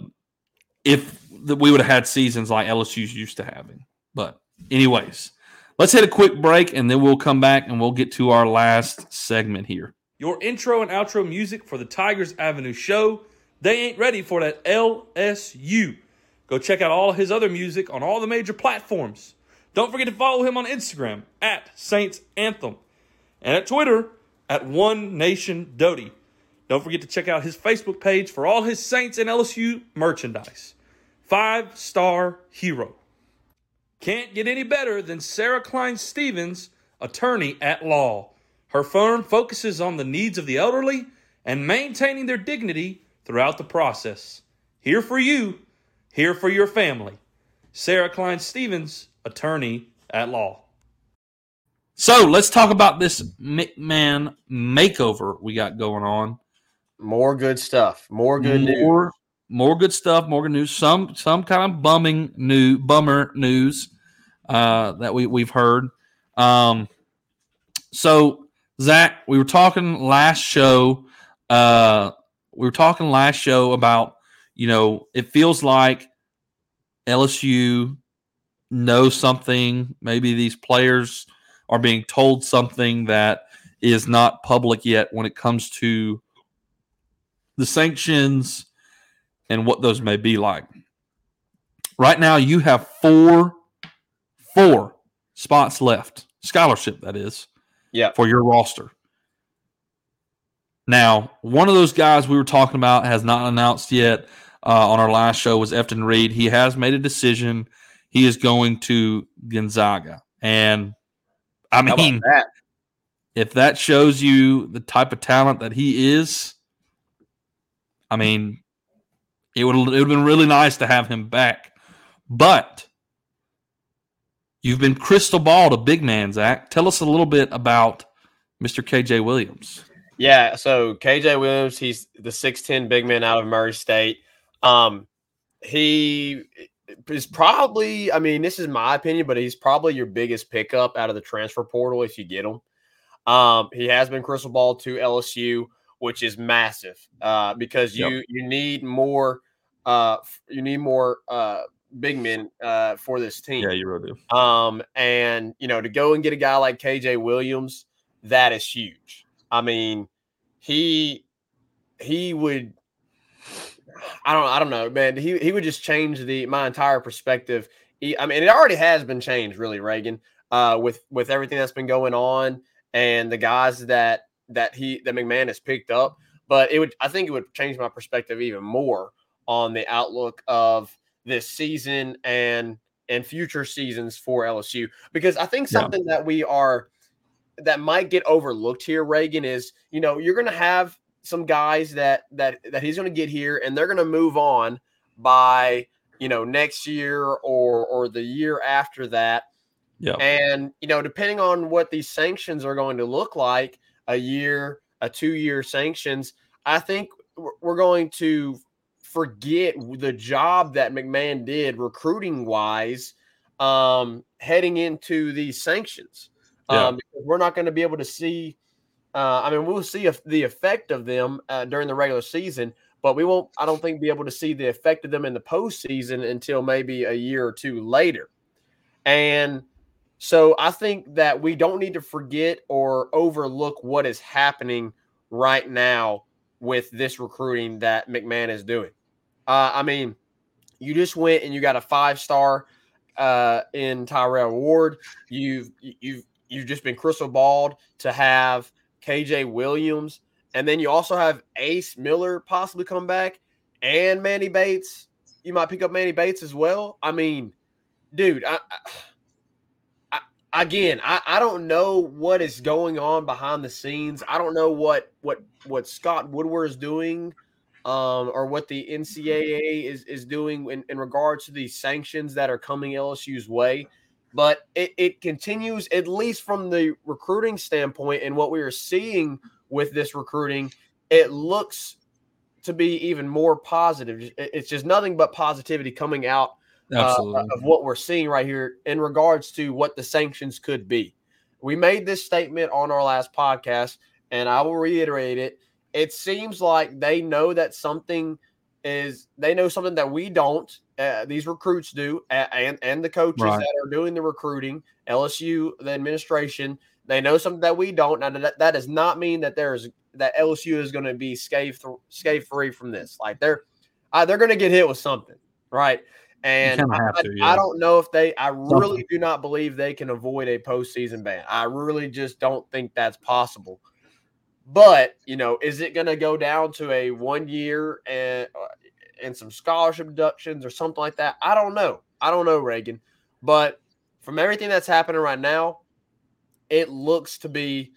if the, we would have had seasons like LSU's used to having. But, anyways, let's hit a quick break and then we'll come back and we'll get to our last segment here. Your intro and outro music for the Tigers Avenue show. They ain't ready for that LSU. Go check out all his other music on all the major platforms. Don't forget to follow him on Instagram at Saints Anthem and at Twitter at One Nation Doty. Don't forget to check out his Facebook page for all his Saints and LSU merchandise. Five star hero. Can't get any better than Sarah Klein Stevens, attorney at law. Her firm focuses on the needs of the elderly and maintaining their dignity throughout the process. Here for you, here for your family. Sarah Klein Stevens, attorney at law. So let's talk about this McMahon makeover we got going on. More good stuff. More good news. more, more good stuff, more good news. Some some kind of bumming new bummer news uh, that we we've heard. Um, so Zach, we were talking last show. Uh, we were talking last show about you know it feels like LSU knows something. Maybe these players are being told something that is not public yet when it comes to the sanctions and what those may be like. Right now, you have four, four spots left, scholarship that is, Yeah. for your roster. Now, one of those guys we were talking about has not announced yet. Uh, on our last show was Efton Reid. He has made a decision. He is going to Gonzaga, and I How mean, that? if that shows you the type of talent that he is, I mean, it would it would have been really nice to have him back. But you've been crystal ball to big man, Zach. Tell us a little bit about Mr. KJ Williams. Yeah, so KJ Williams, he's the 6'10 big man out of Murray State. Um, he is probably, I mean, this is my opinion, but he's probably your biggest pickup out of the transfer portal if you get him. Um, he has been crystal ball to LSU, which is massive uh, because you Yep. you need more uh, you need more uh, big men uh, for this team. Yeah, you really do. Um, and you know, to go and get a guy like KJ Williams, that is huge. I mean, he he would I don't I don't know, man. He he would just change the my entire perspective. He, I mean, it already has been changed, really, Reagan, uh, with with everything that's been going on and the guys that that he that McMahon has picked up. But it would I think it would change my perspective even more on the outlook of this season and and future seasons for LSU because I think Yeah. something that we are that might get overlooked here, Reagan, is you know you're going to have some guys that that that he's going to get here and they're going to move on by you know next year or or the year after that. Yeah. and you know depending on what these sanctions are going to look like a year a two year sanctions i think we're- going to forget the job that mcmahon did recruiting wise um heading into these sanctions. Um because we're not going to be able to see uh, I mean, we'll see if the effect of them uh, during the regular season, but we won't, I don't think, be able to see the effect of them in the postseason until maybe a year or two later. And so I think that we don't need to forget or overlook what is happening right now with this recruiting that McMahon is doing. Uh, I mean, you just went and you got a five star uh, in Tyrell Ward. You've you've you've just been crystal balled to have KJ Williams, and then you also have Ace Miller possibly come back, and Manny Bates. You might pick up Manny Bates as well. I mean, dude, I, I, again, I, I don't know what is going on behind the scenes. I don't know what what what Scott Woodward is doing um, or what the NCAA is, is doing in, in regards to the sanctions that are coming LSU's way. But it, it continues, at least from the recruiting standpoint, and what we are seeing with this recruiting, it looks to be even more positive. It's just nothing but positivity coming out uh, of what we're seeing right here in regards to what the sanctions could be. We made this statement on our last podcast, and I will reiterate it it seems like they know that something is they know something that we don't. Uh, these recruits do, and and the coaches right. that are doing the recruiting, LSU, the administration, they know something that we don't. Now that, that does not mean that there's that LSU is going to be scathe scathe free from this. Like they're uh, they're going to get hit with something, right? And I, to, yeah. I, don't know if they. I really do not believe they can avoid a postseason ban. I really just don't think that's possible. But you know, is it going to go down to a one year and uh, and some scholarship deductions or something like that? I don't know. I don't know, Reagan. But from everything that's happening right now, it looks to be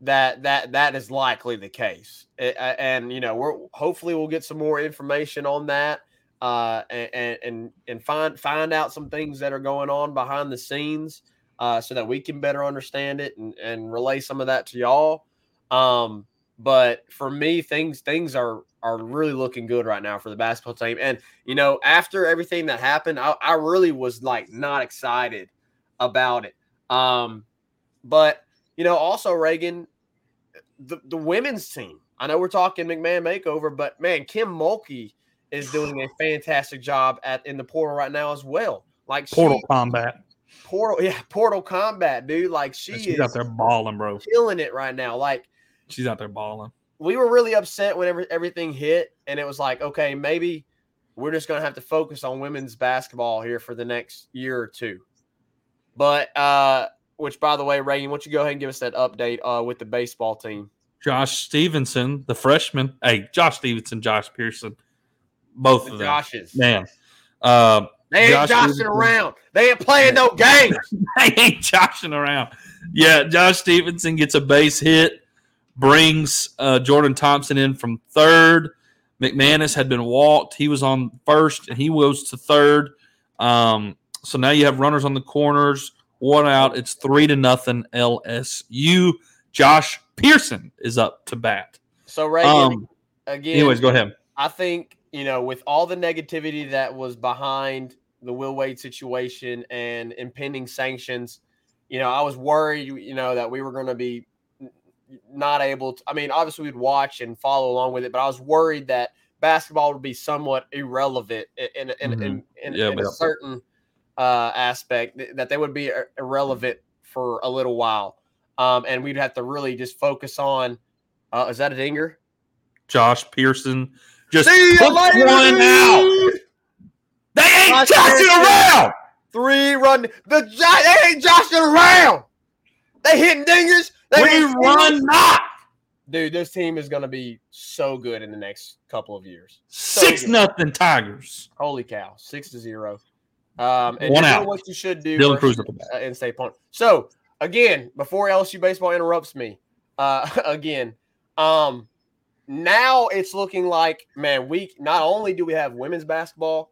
that that that is likely the case. And you know, we're hopefully we'll get some more information on that uh, and and and find find out some things that are going on behind the scenes uh, so that we can better understand it and, and relay some of that to y'all. Um, but for me, things things are are really looking good right now for the basketball team. And you know, after everything that happened, I, I really was like not excited about it. Um, but you know, also Reagan, the, the women's team. I know we're talking McMahon makeover, but man, Kim Mulkey is doing a fantastic job at in the portal right now as well. Like portal she, combat. Portal, yeah, portal combat, dude. Like she she's is out there balling, bro. Killing it right now. Like She's out there balling. We were really upset whenever everything hit, and it was like, okay, maybe we're just going to have to focus on women's basketball here for the next year or two. But, uh, which by the way, Reagan, why don't you go ahead and give us that update uh, with the baseball team? Josh Stevenson, the freshman. Hey, Josh Stevenson, Josh Pearson, both the of them. Joshes. Man. Uh, they ain't Josh joshing Stevenson. around. They ain't playing no games. they ain't joshing around. Yeah, Josh Stevenson gets a base hit brings uh, Jordan Thompson in from third. McManus had been walked. He was on first, and he goes to third. Um, so now you have runners on the corners, one out. It's three to nothing LSU. Josh Pearson is up to bat. So Reagan, um, again. Anyways, go ahead. I think you know with all the negativity that was behind the Will Wade situation and impending sanctions, you know, I was worried, you know, that we were going to be not able to. I mean, obviously we'd watch and follow along with it, but I was worried that basketball would be somewhat irrelevant in in mm-hmm. in, in, yeah, in a certain uh, aspect that they would be irrelevant for a little while, um, and we'd have to really just focus on. Uh, is that a dinger? Josh Pearson just put one out. They ain't joshing around. Three run. The they ain't joshing around. They hitting dingers. They we run not. Dude, this team is going to be so good in the next couple of years. So Six good. nothing Tigers. Holy cow! Six to zero. Um, and One out. what you should do Dylan Crews uh, in state point. So again, before LSU baseball interrupts me, uh, again, um, now it's looking like man, we not only do we have women's basketball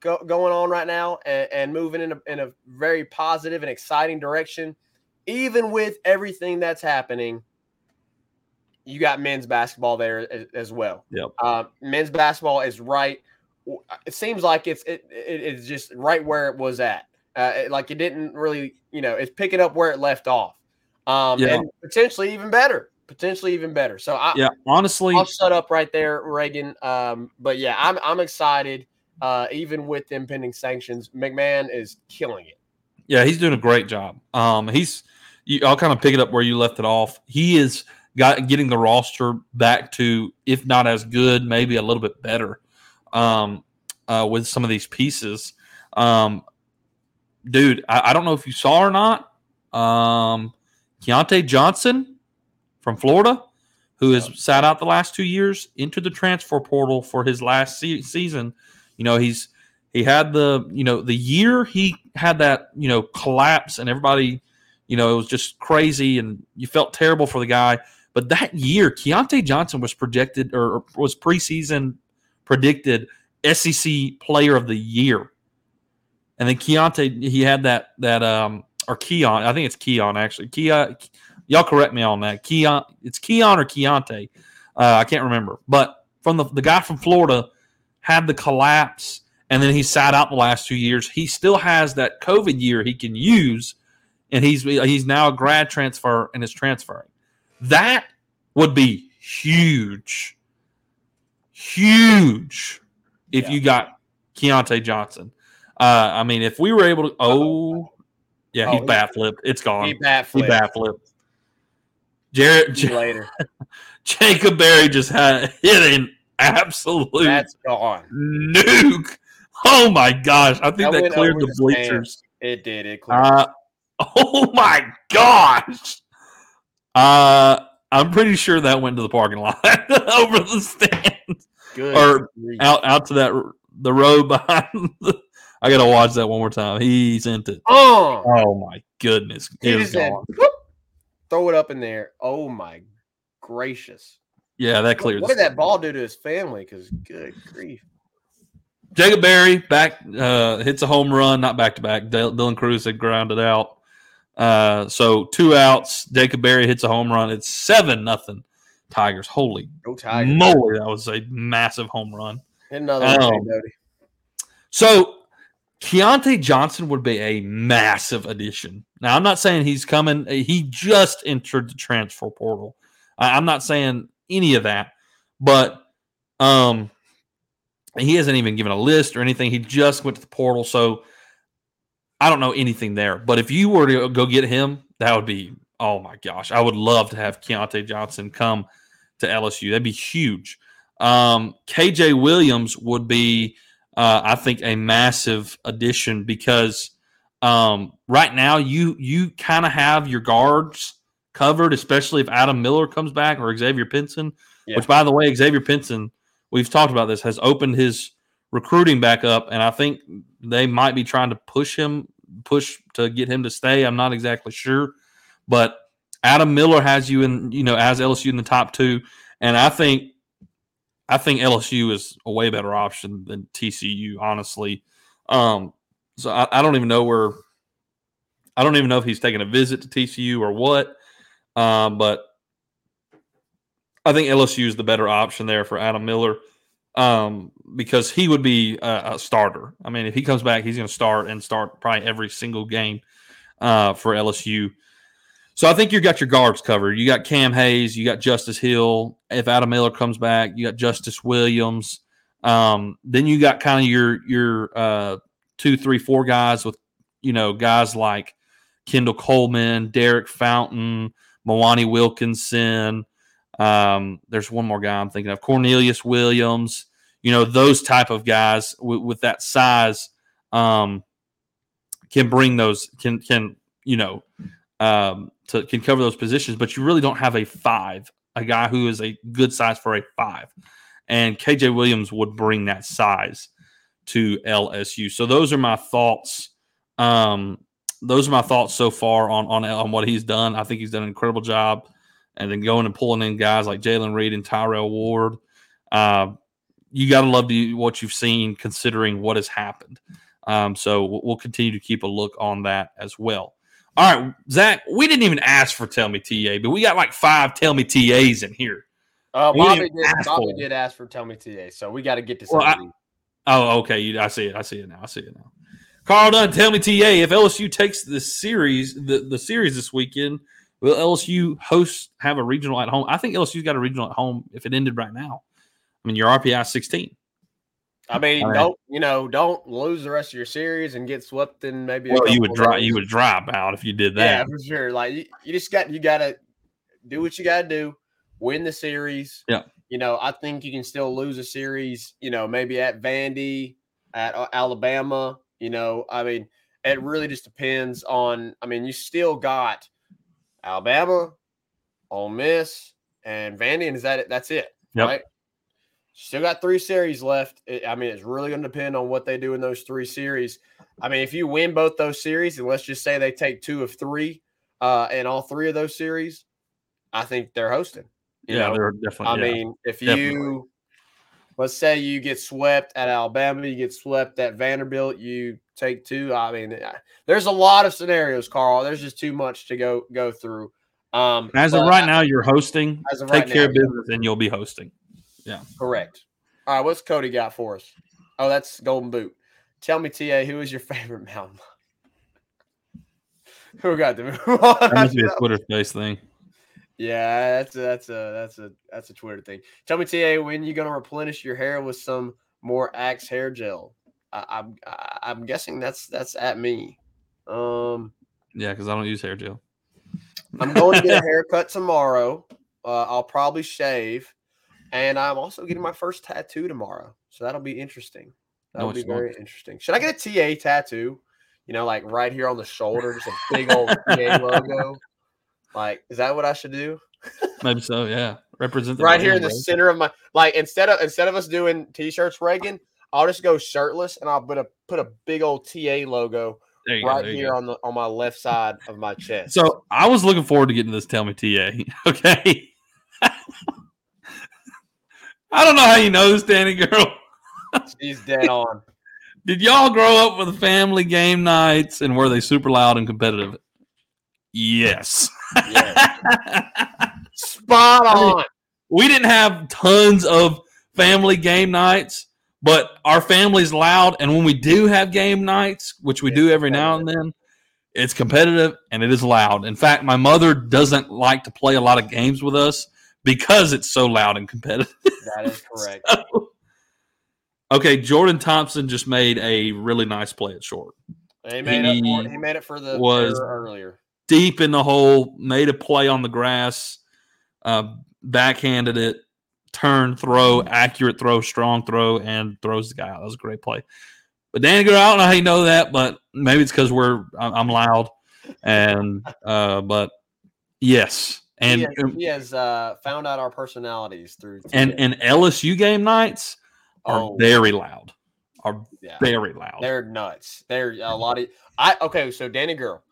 go, going on right now and, and moving in a, in a very positive and exciting direction even with everything that's happening, you got men's basketball there as, as well. Yep. Uh, men's basketball is right. It seems like it's it, it, it's just right where it was at. Uh, it, like it didn't really, you know, it's picking up where it left off, um, yeah. and potentially even better. potentially even better. So I, Yeah, honestly, I'll shut up right there, Reagan. Um, but yeah, I'm I'm excited. Uh, even with the impending sanctions, McMahon is killing it. Yeah, he's doing a great job. Um, he's you, I'll kind of pick it up where you left it off. He is got getting the roster back to, if not as good, maybe a little bit better. Um, uh, with some of these pieces, um, dude, I, I don't know if you saw or not. Um, Keyontae Johnson from Florida, who has sat out the last two years, entered the transfer portal for his last se- season. You know, he's he had the you know the year he had that you know collapse and everybody you know it was just crazy and you felt terrible for the guy. But that year Keyontae Johnson was projected or was preseason predicted SEC player of the year. And then Keyontae he had that that um or Keon I think it's Keon actually. Keon y'all correct me on that. Keon it's Keon or Keyontae. Uh, I can't remember. But from the the guy from Florida had the collapse and then he sat out the last two years. He still has that COVID year he can use, and he's he's now a grad transfer and is transferring. That would be huge, huge if Yeah. you got Keyontae Johnson. Uh, I mean, if we were able to, oh, yeah, Oh, he's he- bat flipped. It's gone. He bat He flip. bat flipped. Jared See later. Jacob Berry just had hit an absolute That's gone. nuke. Oh my gosh. I think That that, cleared the bleachers. It did. It cleared. Uh, oh my gosh. Uh, I'm pretty sure that went to the parking lot over the stand Good. or grief. out out to that the road behind. The, I gotta watch that one more time. He sent it. Oh, Oh my goodness, it was said, gone. "Whoop," throw it up in there. Oh my gracious! Yeah, that cleared. what did that ball do to his family? Because good grief. Jacob Berry back uh, hits a home run, not back to back. Dylan Crews had grounded out. Uh, so two outs. Jacob Berry hits a home run. It's seven nothing. Tigers. Holy Go Tigers. moly, that was a massive home run. Another one. Jay Doty. So Keyontae Johnson would be a massive addition. Now I'm not saying he's coming. He just entered the transfer portal. I- I'm not saying any of that, but um, he hasn't even given a list or anything. He just went to the portal, so I don't know anything there. But if you were to go get him, that would be oh my gosh! I would love to have Keyontae Johnson come to LSU. That'd be huge. Um, KJ Williams would be, uh, I think, a massive addition because um, right now you you kind of have your guards covered, especially if Adam Miller comes back or Xavier Pinson. Yeah. Which, by the way, Xavier Pinson, we've talked about this, has opened his recruiting back up, and I think they might be trying to push him, push to get him to stay. I'm not exactly sure, but Adam Miller has you in, you know, as LSU in the top two, and I think, I think LSU is a way better option than TCU, honestly. Um, so I, I don't even know where, I don't even know if he's taking a visit to TCU or what, um, but I think LSU is the better option there for Adam Miller um, because he would be a, a starter. I mean, if he comes back, he's going to start and start probably every single game uh, for LSU. So I think you got your guards covered. You got Cam Hayes, you got Justice Hill. If Adam Miller comes back, you got Justice Williams. Um, then you got kind of your your uh, two, three, four guys with you know guys like Kendall Coleman, Derek Fountain, Mwani Wilkinson. Um, there's one more guy I'm thinking of, Cornelius Williams. You know those type of guys with, that size um, can bring those can can you know um, to can cover those positions, but you really don't have a five, a guy who is a good size for a five. And KJ Williams would bring that size to LSU. So those are my thoughts. Um, those are my thoughts so far on on on what he's done. I think he's done an incredible job. And then going and pulling in guys like Jalen Reed and Tyrell Ward, uh, you got to love the, what you've seen considering what has happened. Um, so we'll, continue to keep a look on that as well. All right, Zach, we didn't even ask for Tell Me TA, but we got like five Tell Me TAs in here. Uh, Bobby ask Bobby did ask for tell me today, so we got to get to Well, I- Oh, okay. You, I see it. I see it now. I see it now. Carl Dunn, tell me, TA, if LSU takes the series, the, the series this weekend Will LSU host have a regional at home? I think LSU's got a regional at home if it ended right now. I mean, your RPI 16. I mean, All right. don't you know? Don't lose the rest of your series and get swept in maybe. a Well, you would drop you would drop out if you did that. Yeah, for sure. Like you, you just got you got to do what you got to do. Win the series. Yeah. You know, I think you can still lose a series. You know, maybe at Vandy, at uh, Alabama. You know, I mean, it really just depends on. I mean, you still got Alabama, Ole Miss, and Vandy, and is that it? That's it, Yep. right? Still got three series left. I mean, it's really going to depend on what they do in those three series. I mean, if you win both those series, and let's just say they take two of three uh, in all three of those series, I think they're hosting. Yeah, know? they're definitely. I yeah. mean, if definitely. you let's say you get swept at Alabama, you get swept at Vanderbilt, you take two. I mean, uh, there's a lot of scenarios, Carl. There's just too much to go go through. Um, as of right now, you're hosting. as of Take right care now, of business, and you'll be hosting. Yeah, correct. All right, what's Cody got for us? Oh, that's Golden Boot. Tell me, TA, who is your favorite mountain? who got the? That must be a Twitter space thing. Yeah, that's a, that's a that's a that's a Twitter thing. Tell me, TA, when you gonna replenish your hair with some more Axe hair gel? I, I'm I- I'm guessing that's that's at me. Um, Yeah, because I don't use hair gel. I'm going to get a haircut tomorrow. Uh, I'll probably shave, and I'm also getting my first tattoo tomorrow. So that'll be interesting. That'll No, be it's not. very interesting. Should I get a TA tattoo? You know, like right here on the shoulder, just a big old TA logo. Like, is that what I should do? Maybe so. Yeah, represent the right here in the center of my like instead of instead of us doing t-shirts Reagan, I'll just go shirtless and I'll put a put a big old TA logo you go, right here on the on my left side of my chest. So I was looking forward to getting this. Tell me, TA. Okay. I don't know how you know this, Danny girl. she's dead on. Did y'all grow up with family game nights and were they super loud and competitive? Yes. Spot I mean, on. we didn't have tons of family game nights, but our family's loud. And when we do have game nights, which we It's do every now and then, it's competitive and it is loud. In fact, my mother doesn't like to play a lot of games with us because it's so loud and competitive. That is correct. okay, Jordan Thompson just made a really nice play at short. He made it for, He he made it for the was- earlier. Deep in the hole, made a play on the grass, uh, backhanded it, turn, throw, accurate throw, strong throw, and throws the guy out. That was a great play. But Danny girl, I don't know how you know that, but maybe it's because we're I'm loud, and uh, but yes, and he has, he has uh, found out our personalities through and and LSU game nights are Oh. very loud, are yeah. very loud. They're nuts. They're a lot of I okay, so Danny Girl.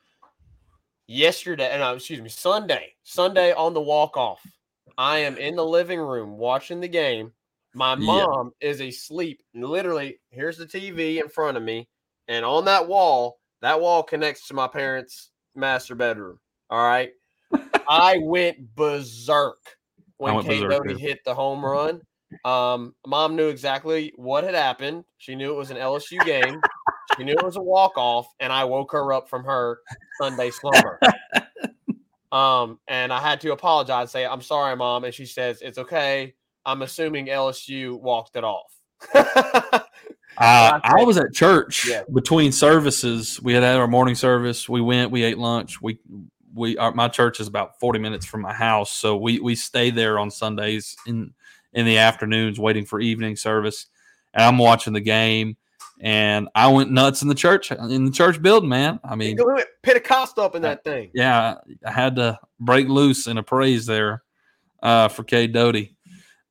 Yesterday, and uh, excuse me, Sunday, Sunday on the walk off. I am in the living room watching the game. My Yeah. mom is asleep. Literally, here's the TV in front of me, and on that wall, that wall connects to my parents' master bedroom. All right. I went berserk when went Cade Doty hit the home run. Um, mom knew exactly what had happened. She knew it was an LSU game. She knew it was a walk off, and I woke her up from her Sunday slumber. um, and I had to apologize, say, "I'm sorry, mom," and she says, "It's okay." I'm assuming LSU walked it off. Uh, I was at church Yeah. between services. We had had our morning service. We went. We ate lunch. We we our, my church is about forty minutes from my house, so we we stay there on Sundays in in the afternoons, waiting for evening service. And I'm watching the game, and I went nuts in the church in the church building. Man, I mean, We went Pentecost up in that thing. yeah, I had to break loose in a praise there uh, for K Doty.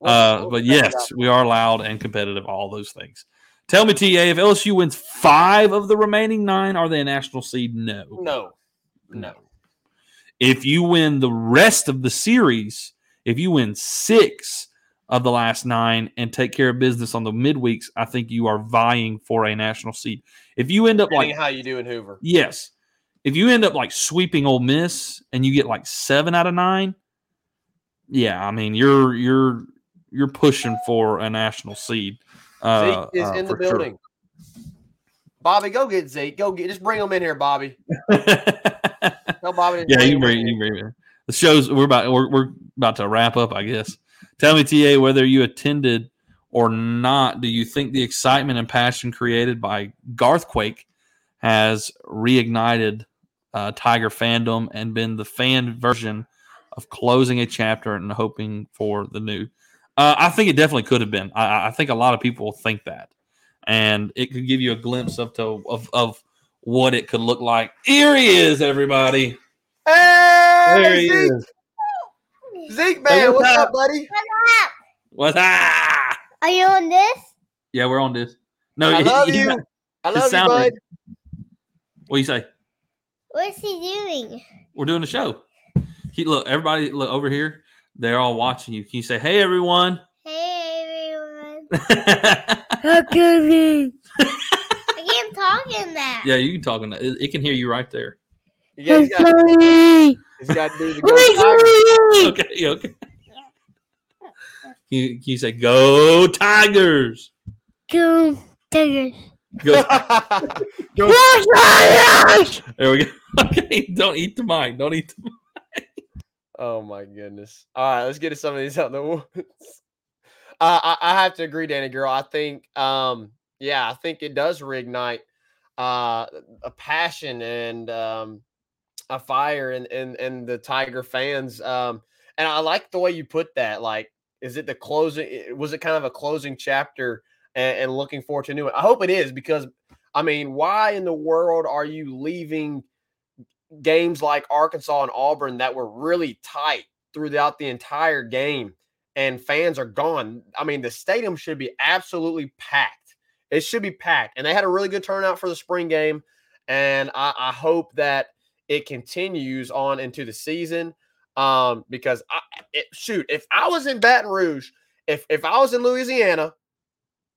Uh, but yes, we are loud and competitive, all those things. Tell me, TA, if LSU wins five of the remaining nine, are they a national seed? No. no, no. If you win the rest of the series, if you win six of the last nine and take care of business on the midweeks, I think you are vying for a national seed. If you end up Depending like how you do in Hoover. Yes. If you end up like sweeping Ole Miss and you get like seven out of nine, yeah, I mean you're you're you're pushing for a national seed. Uh, Zeke is uh, in the for sure. building. Bobby, go get Zeke. Go get. Just bring him in here, Bobby. Tell Bobby. Yeah, you him bring in you bring it. the show's we're about we're, we're about to wrap up, I guess. Tell me, TA, whether you attended or not. Do you think the excitement and passion created by Garthquake has reignited uh, Tiger fandom and been the fan version of closing a chapter and hoping for the new? Uh, I think it definitely could have been. I, I think a lot of people think that, and it could give you a glimpse of to, of of what it could look like. Here he is, everybody. Hey, There he Zeke, is. Zeke, Hey, man, what's what's up? up, buddy? What's up? Are you on this? Yeah, we're on this. No, I he- love he- you. I love you, sound bud. rate- What do you say? What's he doing? We're doing the show. He look, everybody look over here. They're all watching you. Can you say, "Hey, everyone"? Hey everyone. yeah, I keep talking that. Yeah, you can talk in that. It, it can hear you right there. You guys got, he's got to do the go Tigers. Okay, okay. Can you, can you say, "Go Tigers"? Go Tigers. Go. Go There we go. Okay, don't eat the mic. Don't eat the Oh my goodness! All right, let's get to some of these out in the woods. Uh, I, I have to agree, Danny girl. I think, um, yeah, I think it does reignite uh, a passion and um, a fire in, in in the Tiger fans. Um, and I like the way you put that. Like, is it the closing? Was it kind of a closing chapter and, and looking forward to a new one? I hope it is because, I mean, why in the world are you leaving? games like Arkansas and Auburn that were really tight throughout the entire game and fans are gone. I mean, the stadium should be absolutely packed. It should be packed. And they had a really good turnout for the spring game. And I, I hope that it continues on into the season. Um, because I it, shoot, if I was in Baton Rouge, if if I was in Louisiana,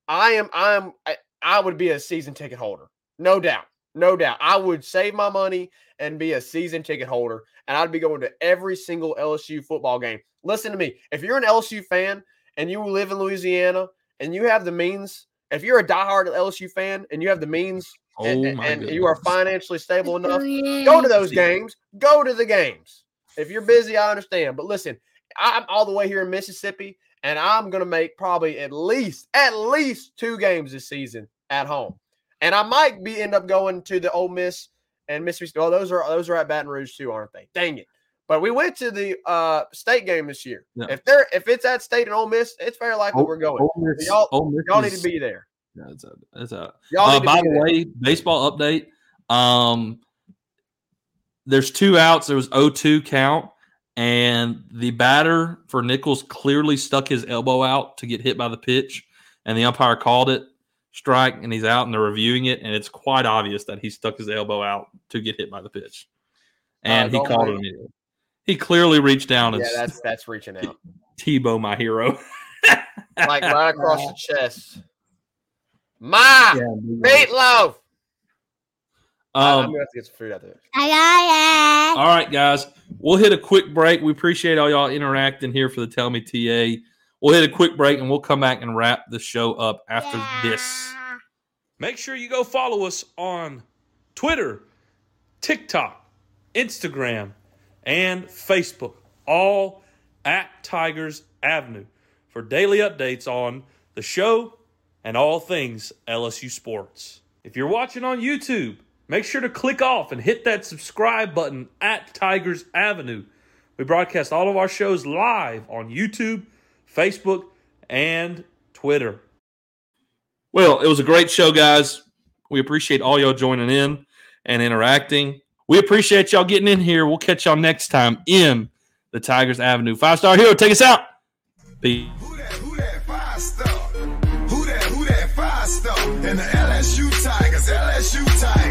I am I am I, I would be a season ticket holder. No doubt. No doubt. I would save my money and be a season ticket holder, and I'd be going to every single LSU football game. Listen to me. If you're an LSU fan and you live in Louisiana and you have the means, if you're a diehard LSU fan and you have the means Oh and, my and you are financially stable enough, go to those games. Go to the games. If you're busy, I understand. But listen, I'm all the way here in Mississippi, and I'm gonna make probably at least at least two games this season at home. And I might be end up going to the Ole Miss and Mississippi. Oh, those are those are at Baton Rouge too, aren't they? Dang it! But we went to the uh state game this year. Yeah. If they're if it's at state and Ole Miss, it's very likely Oh, we're going. Ole Miss- Y'all- Ole Miss Y'all need is- to be there. Yeah, it's a, it's a, Y'all uh, by the there. way, baseball update. Um, there's two outs. There was 0-2 count, and the batter for Nicholls clearly stuck his elbow out to get hit by the pitch, and the umpire called it strike, and he's out, and they're reviewing it, and it's quite obvious that he stuck his elbow out to get hit by the pitch, and he called it immediately. He clearly reached down and Yeah, that's that's reaching out. Tebow, my hero. Like right across the chest. Ma meatloaf. I- I'm Um, gonna have to get some food out there. I got it. All right, guys. We'll hit a quick break. We appreciate all y'all interacting here for the Tell Me TA. We'll hit a quick break and we'll come back and wrap the show up after this. Make sure you go follow us on Twitter, TikTok, Instagram, and Facebook, all at Tigers Avenue for daily updates on the show and all things LSU sports. If you're watching on YouTube, make sure to click off and hit that subscribe button at Tigers Avenue. We broadcast all of our shows live on YouTube, Facebook, and Twitter. Well, it was a great show, guys. We appreciate all y'all joining in and interacting. We appreciate y'all getting in here. We'll catch y'all next time in the Tigers Avenue. Five star hero, take us out. Peace. And the LSU Tigers, LSU Tigers.